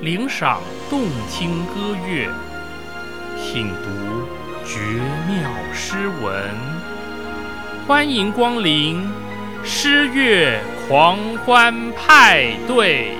领赏动听歌乐，品读绝妙诗文。欢迎光临诗乐狂欢派对。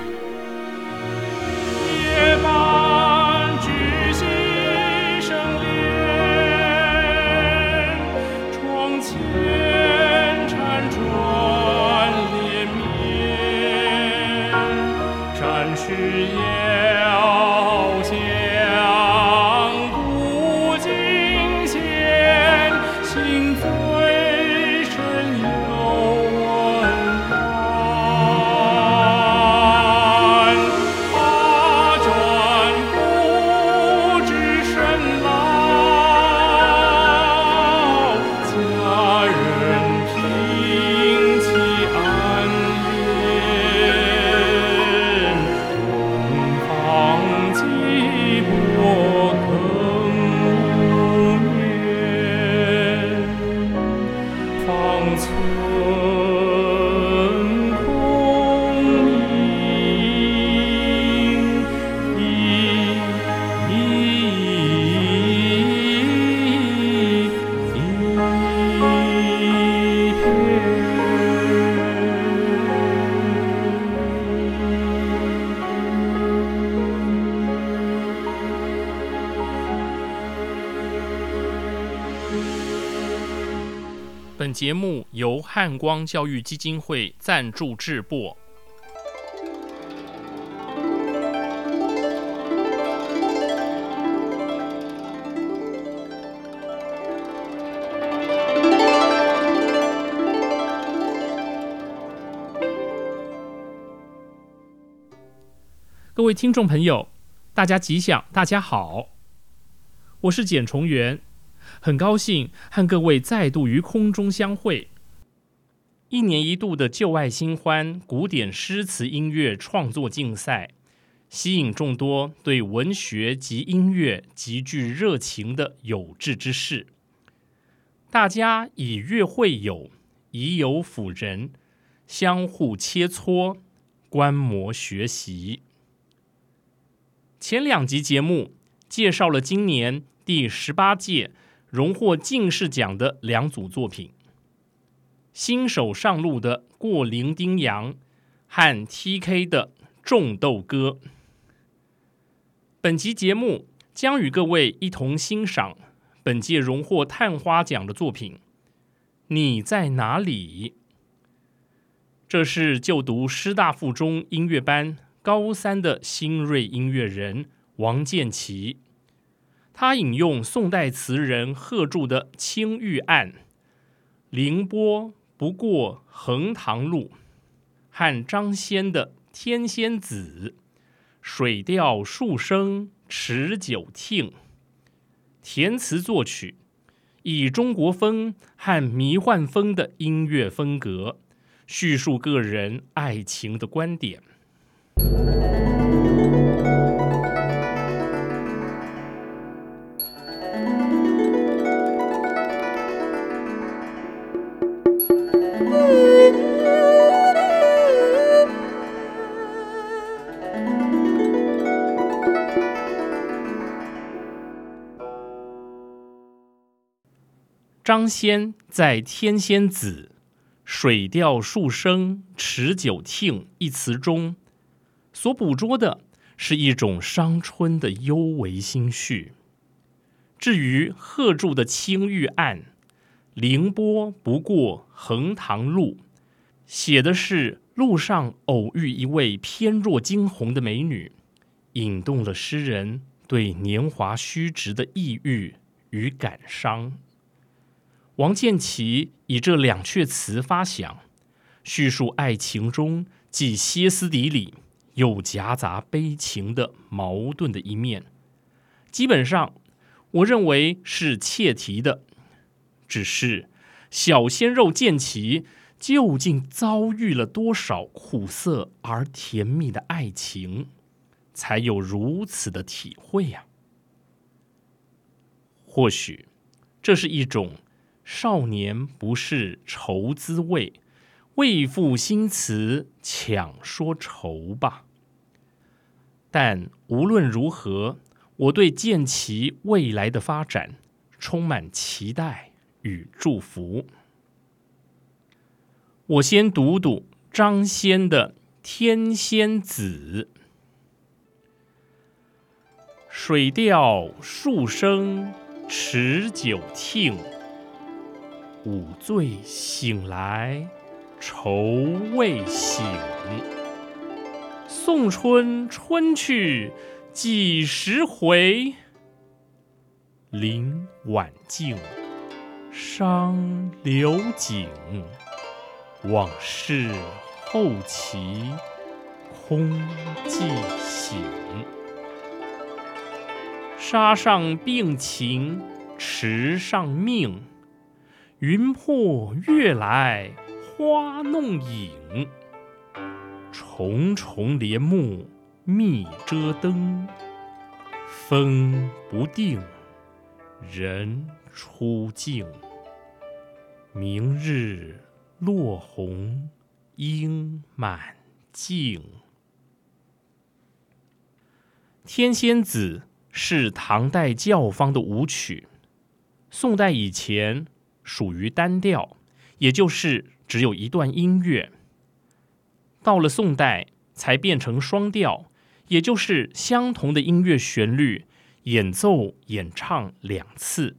本节目由汉光教育基金会赞助制播。各位听众朋友，大家吉祥，大家好，我是简崇元。很高兴和各位再度于空中相会。一年一度的旧爱新欢古典诗词音乐创作竞赛，吸引众多对文学及音乐极具热情的有志之士。大家以乐会友，以友辅人，相互切磋，观摩学习。前两集节目介绍了今年第十八届。荣获进士奖的两组作品，新手上路的《过零丁洋》和 T.K. 的《种豆歌》。本集节目将与各位一同欣赏本届荣获探花奖的作品《你在哪里》。这是就读师大附中音乐班高三的新锐音乐人王建奇。他引用宋代词人贺铸的《青玉案》“凌波不过横塘路”和张先的《天仙子》“水调数声持久听”，填词作曲，以中国风和迷幻风的音乐风格，叙述个人爱情的观点。张先在《天仙子》“水调数声持久听”一词中，所捕捉的是一种伤春的幽微心绪。至于贺铸的《青玉案》，“凌波不过横塘路”，写的是路上偶遇一位翩若惊鸿的美女，引动了诗人对年华虚掷的抑郁与感伤。王建奇以这两阙词发想，叙述爱情中既歇斯底里又夹杂悲情的矛盾的一面。基本上，我认为是切题的。只是小鲜肉建奇究竟遭遇了多少苦涩而甜蜜的爱情，才有如此的体会呀、或许这是一种少年不是愁滋味，为赋新词强说愁吧。但无论如何，我对剑奇未来的发展充满期待与祝福。我先读读张先的《天仙子》：水调数声持久听，午醉醒来愁未醒。送春春去几时回？林晚静，伤流景。往事后期空记醒。沙上并情池上命，云破月来花弄影。重重帘幕密遮灯，风不定，人初静。明日落红应满径。《天仙子》是唐代教坊的舞曲，宋代以前属于单调，也就是只有一段音乐。到了宋代，才变成双调，也就是相同的音乐旋律演奏演唱两次。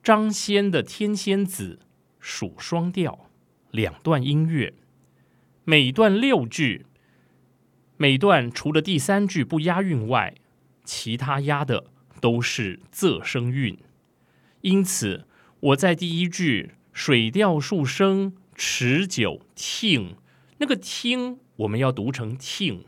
张先的《天仙子》属双调，两段音乐，每段六句，每段除了第三句不押韵外，其他押的都是仄声韵。因此，我在第一句“水调数声持久听”。那个听我们要读成听，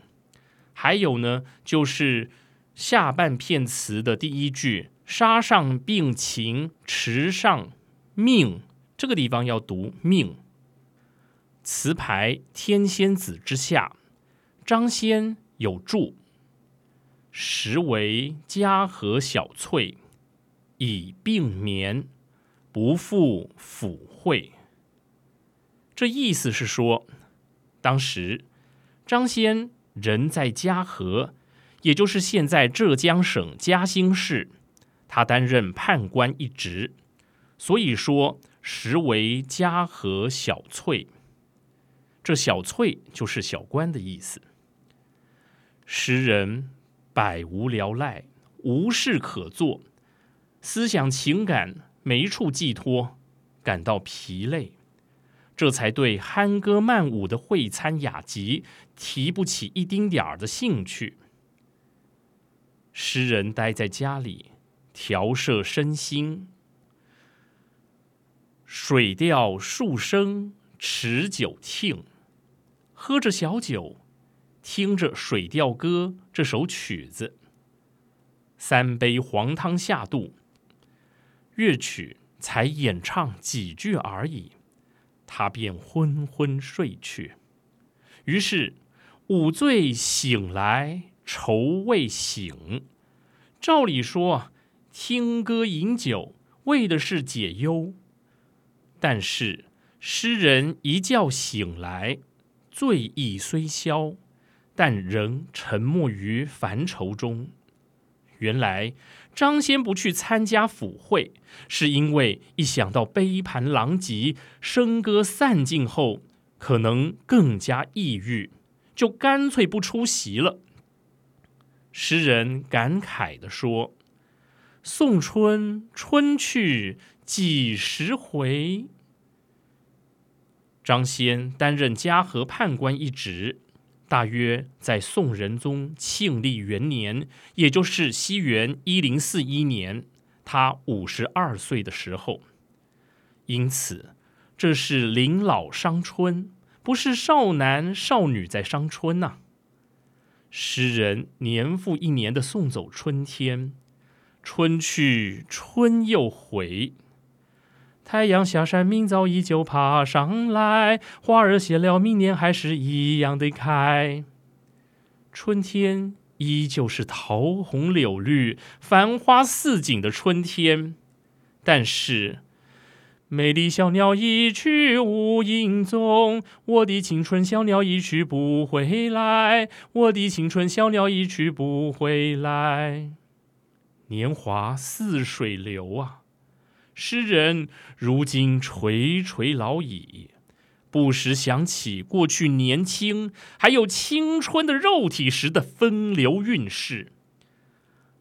还有呢，就是下半片词的第一句“沙上并情池上命”，这个地方要读命。词牌《天仙子》之下，张先有注：“实为嘉禾小翠，以并眠，不复抚会。”这意思是说。当时，张先人在嘉禾，也就是现在浙江省嘉兴市，他担任判官一职，所以说实为嘉禾小翠。这小翠就是小官的意思。时人百无聊赖，无事可做，思想情感没处寄托，感到疲累。这才对酣歌曼舞的会餐雅集提不起一丁点儿的兴趣。诗人待在家里调摄身心，水调数声持久听，喝着小酒，听着《水调歌》这首曲子，三杯黄汤下肚，乐曲才演唱几句而已。他便昏昏睡去，于是午醉醒来愁未醒。照理说，听歌饮酒为的是解忧，但是诗人一觉醒来，醉意虽消，但仍沉没于烦愁中。原来张先不去参加府会，是因为一想到杯盘狼藉、笙歌散尽后可能更加抑郁，就干脆不出席了。诗人感慨地说：“送春春去几时回？”张先担任嘉禾判官一职。大约在宋仁宗庆历元年，也就是西元一零四一年，他五十二岁的时候。因此，这是临老伤春，不是少男少女在伤春呐。诗人年复一年的送走春天，春去春又回。太阳下山，明早依旧爬上来。花儿谢了，明年还是一样的开。春天依旧是桃红柳绿、繁花似锦的春天，但是美丽小鸟一去无影踪，我的青春小鸟一去不回来，我的青春小鸟一去不回来。年华似水流啊，诗人如今垂垂老矣，不时想起过去年轻还有青春的肉体时的风流韵事。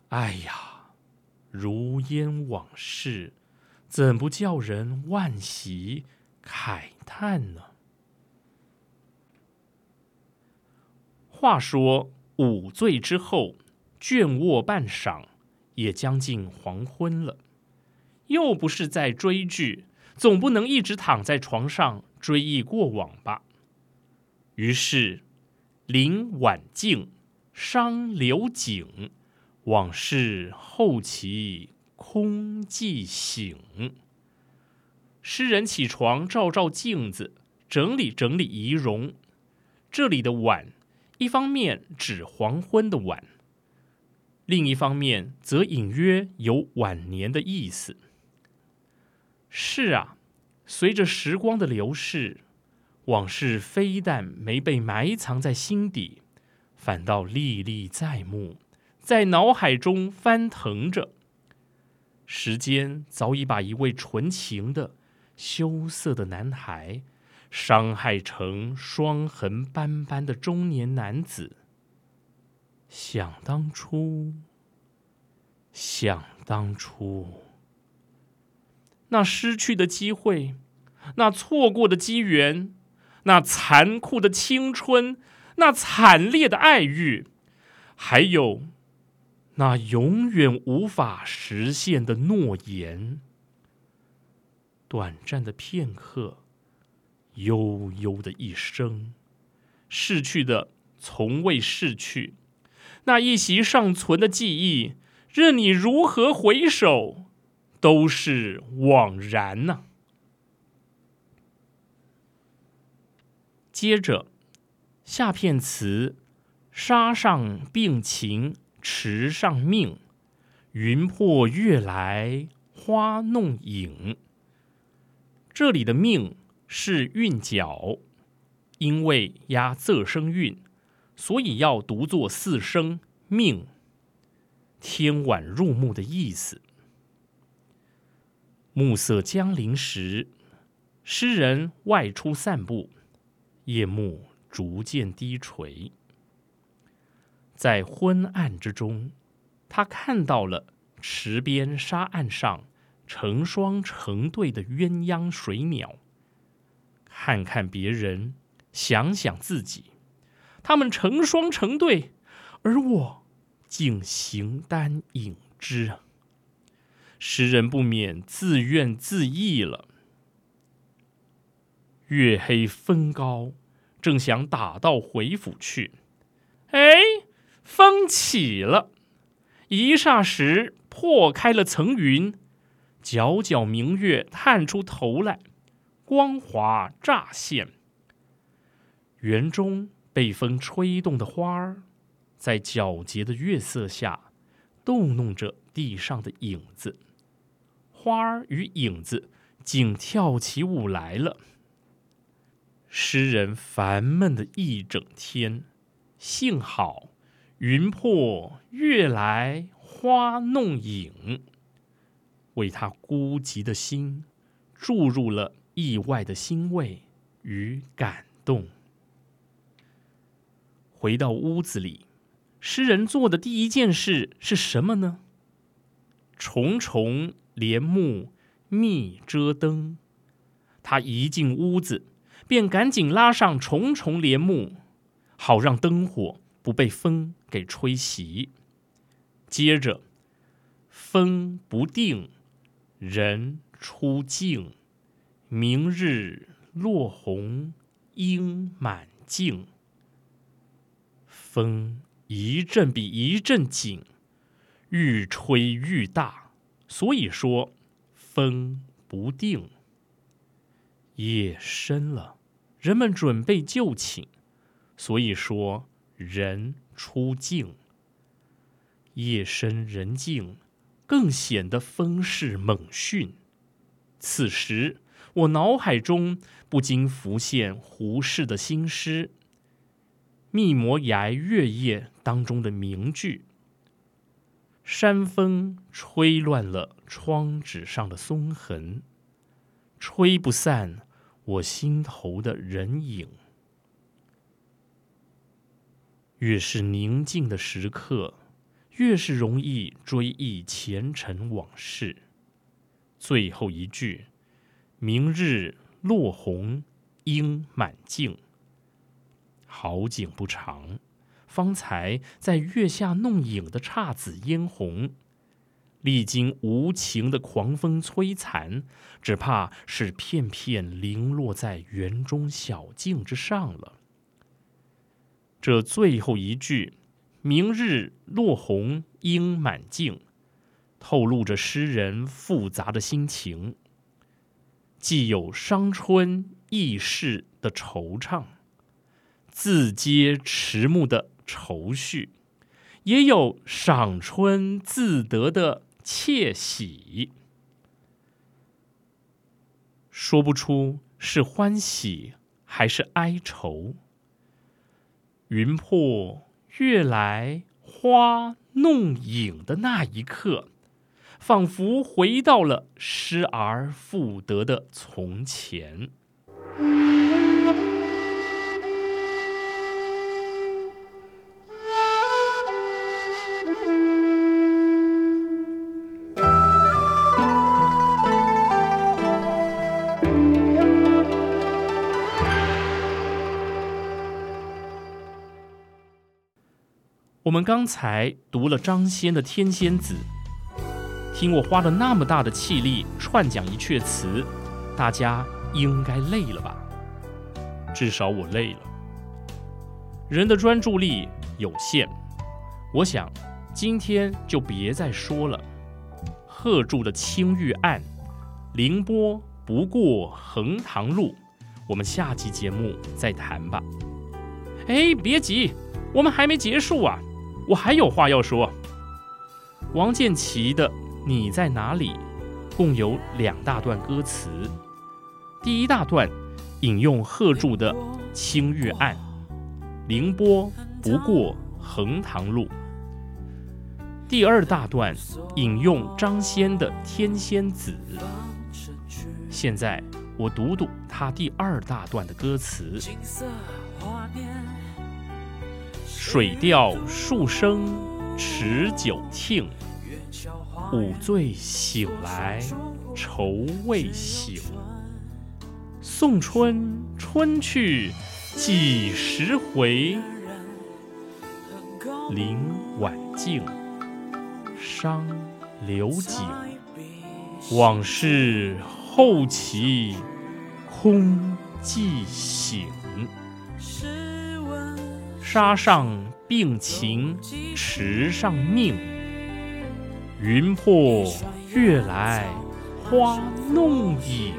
哎呀，如烟往事。怎不叫人惋惜慨叹呢？话说午醉之后，倦卧半晌，也将近黄昏了。又不是在追剧，总不能一直躺在床上追忆过往吧？于是临晚静，伤流景，往事后期。空寂醒，诗人起床照照镜子，整理整理仪容。这里的晚，一方面指黄昏的晚，另一方面则隐约有晚年的意思。是啊，随着时光的流逝，往事非但没被埋藏在心底，反倒历历在目，在脑海中翻腾着。时间早已把一位纯情的、羞涩的男孩，伤害成霜痕斑斑的中年男子。想当初，想当初，那失去的机会，那错过的机缘，那残酷的青春，那惨烈的爱欲，还有……那永远无法实现的诺言，短暂的片刻，悠悠的一生，逝去的从未逝去，那一袭尚存的记忆，任你如何回首，都是枉然呐。接着，下片词，沙上并情。池上命，云破月来花弄影。这里的命是韵脚，因为押仄声韵，所以要读作四声命。天晚入暮的意思。暮色将临时，诗人外出散步，夜幕逐渐低垂。在昏暗之中，他看到了池边沙岸上成双成对的鸳鸯水鸟。看看别人，想想自己，他们成双成对，而我竟形单影只。诗人不免自怨自艾了。月黑风高，正想打道回府去，哎。风起了，一霎时破开了层云，皎皎明月探出头来，光华乍现。园中被风吹动的花儿，在皎洁的月色下，逗弄着地上的影子。花儿与影子竟跳起舞来了。诗人烦闷的一整天，幸好。云破月来花弄影，为他孤寂的心注入了意外的欣慰与感动。回到屋子里，诗人做的第一件事是什么呢？重重帘幕密遮灯，他一进屋子，便赶紧拉上重重帘幕，好让灯火。不被风给吹熄。接着，风不定，人出静。明日落红应满径。风一阵比一阵紧，愈吹愈大，所以说风不定。夜深了，人们准备就寝，所以说。人出境，夜深人静，更显得风势猛迅。此时，我脑海中不禁浮现胡适的新诗《密摩崖月夜》当中的名句：“山风吹乱了窗纸上的松痕，吹不散我心头的人影。”越是宁静的时刻，越是容易追忆前尘往事。最后一句：“明日落红应满径。”好景不长，方才在月下弄影的姹紫嫣红，历经无情的狂风摧残，只怕是片片零落在园中小径之上了。这最后一句“明日落红应满径”，透露着诗人复杂的心情，既有伤春易逝的惆怅，自嗟迟暮的愁绪，也有赏春自得的窃喜，说不出是欢喜还是哀愁。云破月来花弄影的那一刻，仿佛回到了失而复得的从前。我们刚才读了张先的《天仙子》，听我花了那么大的气力串讲一阙词，大家应该累了吧？至少我累了。人的专注力有限，我想今天就别再说了。贺铸的《青玉案》，凌波不过横塘路，我们下期节目再谈吧。哎，别急，我们还没结束啊！我还有话要说。王建奇的《你在哪里》共有两大段歌词，第一大段引用贺铸的《青玉案》，凌波不过横塘路；第二大段引用张先的《天仙子》。现在我读读他第二大段的歌词。水调数声持酒庆，午醉醒来愁未醒。送春春去几时回？林晚静，伤流景。往事后期空记醒。沙上并情池上命，云破月来花弄影。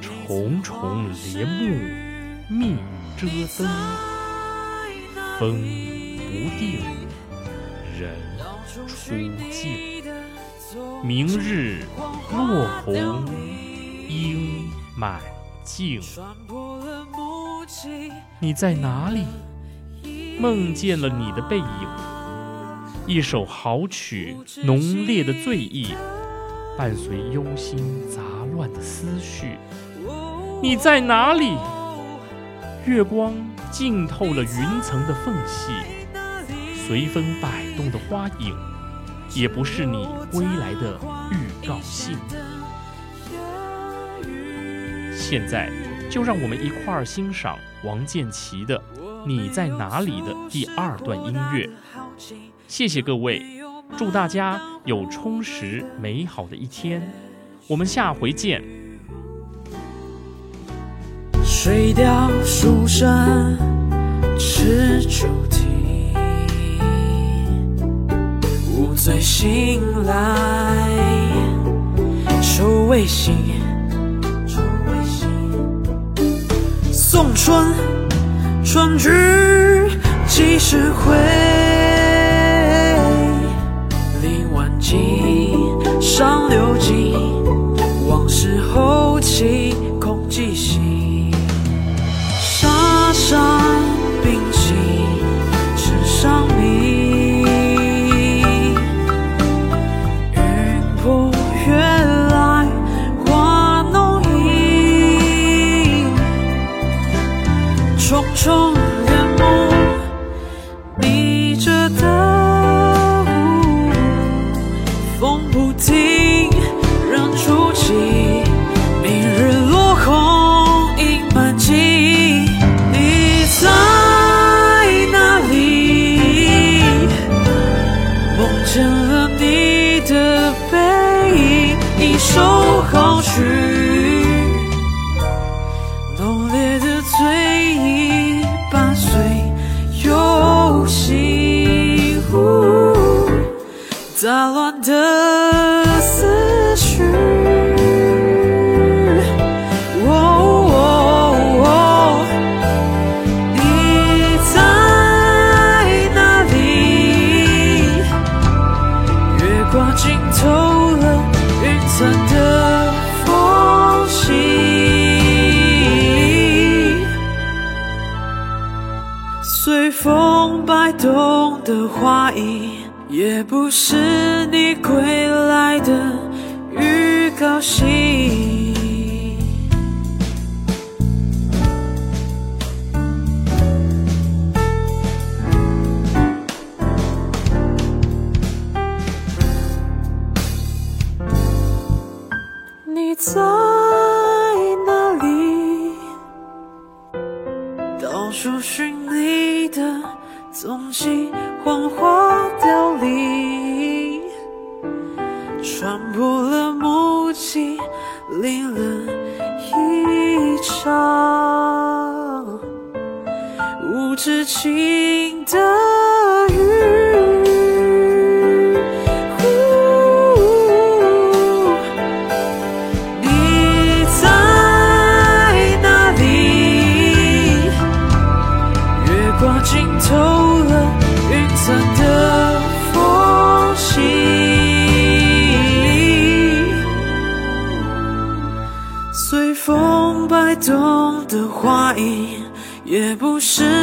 重重帘幕密遮灯，风不定，人初静。明日落红应满径。你在哪里？梦见了你的背影，一首好曲，浓烈的醉意，伴随忧心杂乱的思绪。你在哪里？月光浸透了云层的缝隙，随风摆动的花影，也不是你归来的预告信。现在，就让我们一块儿欣赏王建奇的。你在哪里的第二段音乐？谢谢各位，祝大家有充实美好的一天，我们下回见。水调书声迟竹啼，午醉醒来愁未醒，送春。春去，几时回？临万径，上流金，往事后期空寂兮，沙沙。It's all under 不是的怀疑也不是。